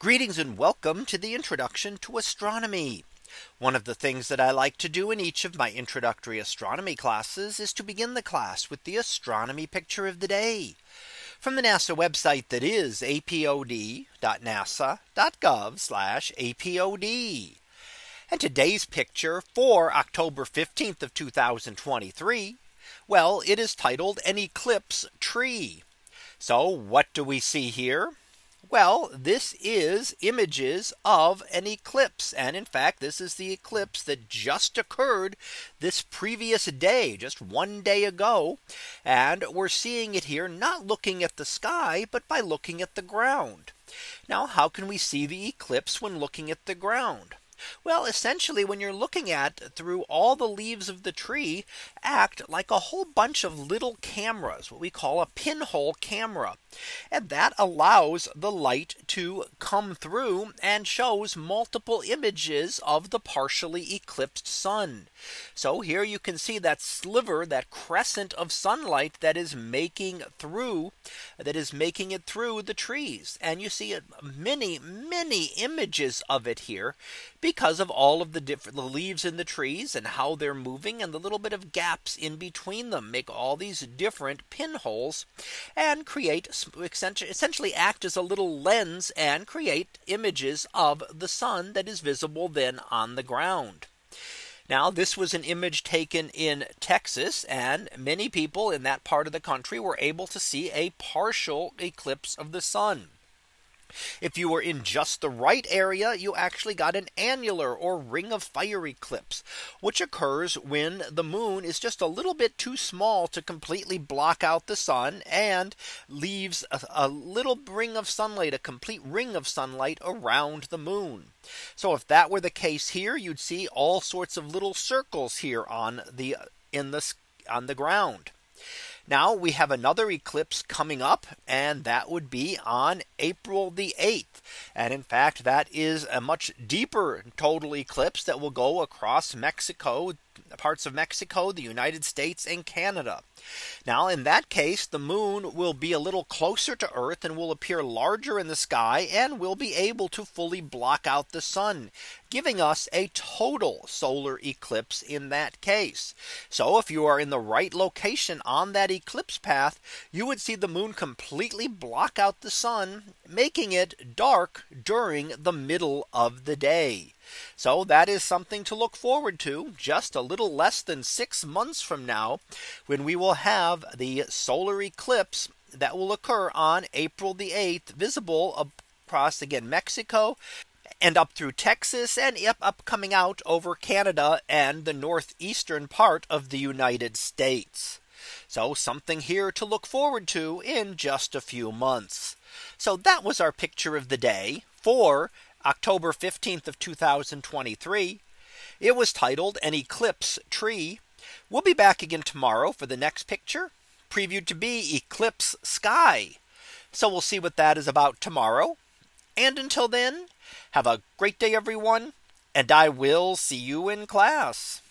Greetings and welcome to the introduction to astronomy. One of the things that I like to do in each of my introductory astronomy classes is to begin the class with the astronomy picture of the day from the NASA website that is apod.nasa.gov apod. And today's picture for October 15th of 2023. Well, it is titled an eclipse tree. So what do we see here? Well, this is images of an eclipse. And in fact, this is the eclipse that just occurred this previous day, just one day ago. And we're seeing it here, not looking at the sky, but by looking at the ground. Now, how can we see the eclipse when looking at the ground? Well, essentially, when you're looking at through all the leaves of the tree act like a whole bunch of little cameras, what we call a pinhole camera. And that allows the light to come through and shows multiple images of the partially eclipsed sun. So here you can see that sliver, that crescent of sunlight that is making through that is making it through the trees. And you see uh, many, many images of it here because of all of the different the leaves in the trees and how they're moving and the little bit of gaps in between them make all these different pinholes and create essentially act as a little lens and create images of the sun that is visible then on the ground. Now this was an image taken in Texas and many people in that part of the country were able to see a partial eclipse of the sun. If you were in just the right area, you actually got an annular or ring of fire eclipse, which occurs when the moon is just a little bit too small to completely block out the sun and leaves a, a little ring of sunlight, a complete ring of sunlight around the moon. So if that were the case here, you'd see all sorts of little circles here on the in the on the ground. Now we have another eclipse coming up and that would be on April the 8th. And in fact, that is a much deeper total eclipse that will go across Mexico, parts of Mexico, the United States and Canada. Now in that case, the moon will be a little closer to Earth and will appear larger in the sky and will be able to fully block out the sun, giving us a total solar eclipse in that case. So if you are in the right location on that eclipse path, you would see the moon completely block out the sun, making it dark during the middle of the day. So that is something to look forward to just a little less than six months from now when we will have the solar eclipse that will occur on April the 8th visible across again Mexico and up through Texas and up, up coming out over Canada and the northeastern part of the United States. So something here to look forward to in just a few months. So that was our picture of the day for October 15th of 2023. It was titled an eclipse tree. We'll be back again tomorrow for the next picture previewed to be eclipse sky. So we'll see what that is about tomorrow. And until then, have a great day, everyone. And I will see you in class.